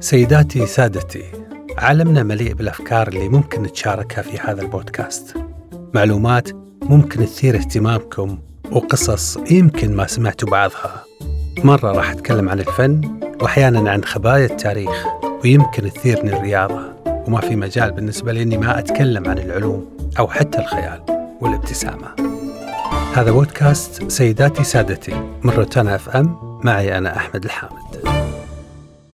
سيداتي سادتي عالمنا مليء بالأفكار اللي ممكن نتشاركها في هذا البودكاست. معلومات ممكن تثير اهتمامكم وقصص يمكن ما سمعتوا بعضها. مرة راح أتكلم عن الفن وأحيانا عن خبايا التاريخ ويمكن تثيرني الرياضة. وما في مجال بالنسبة لي إني ما أتكلم عن العلوم أو حتى الخيال والابتسامة. هذا بودكاست سيداتي سادتي من روتانا أف أم. معي أنا أحمد الحامد.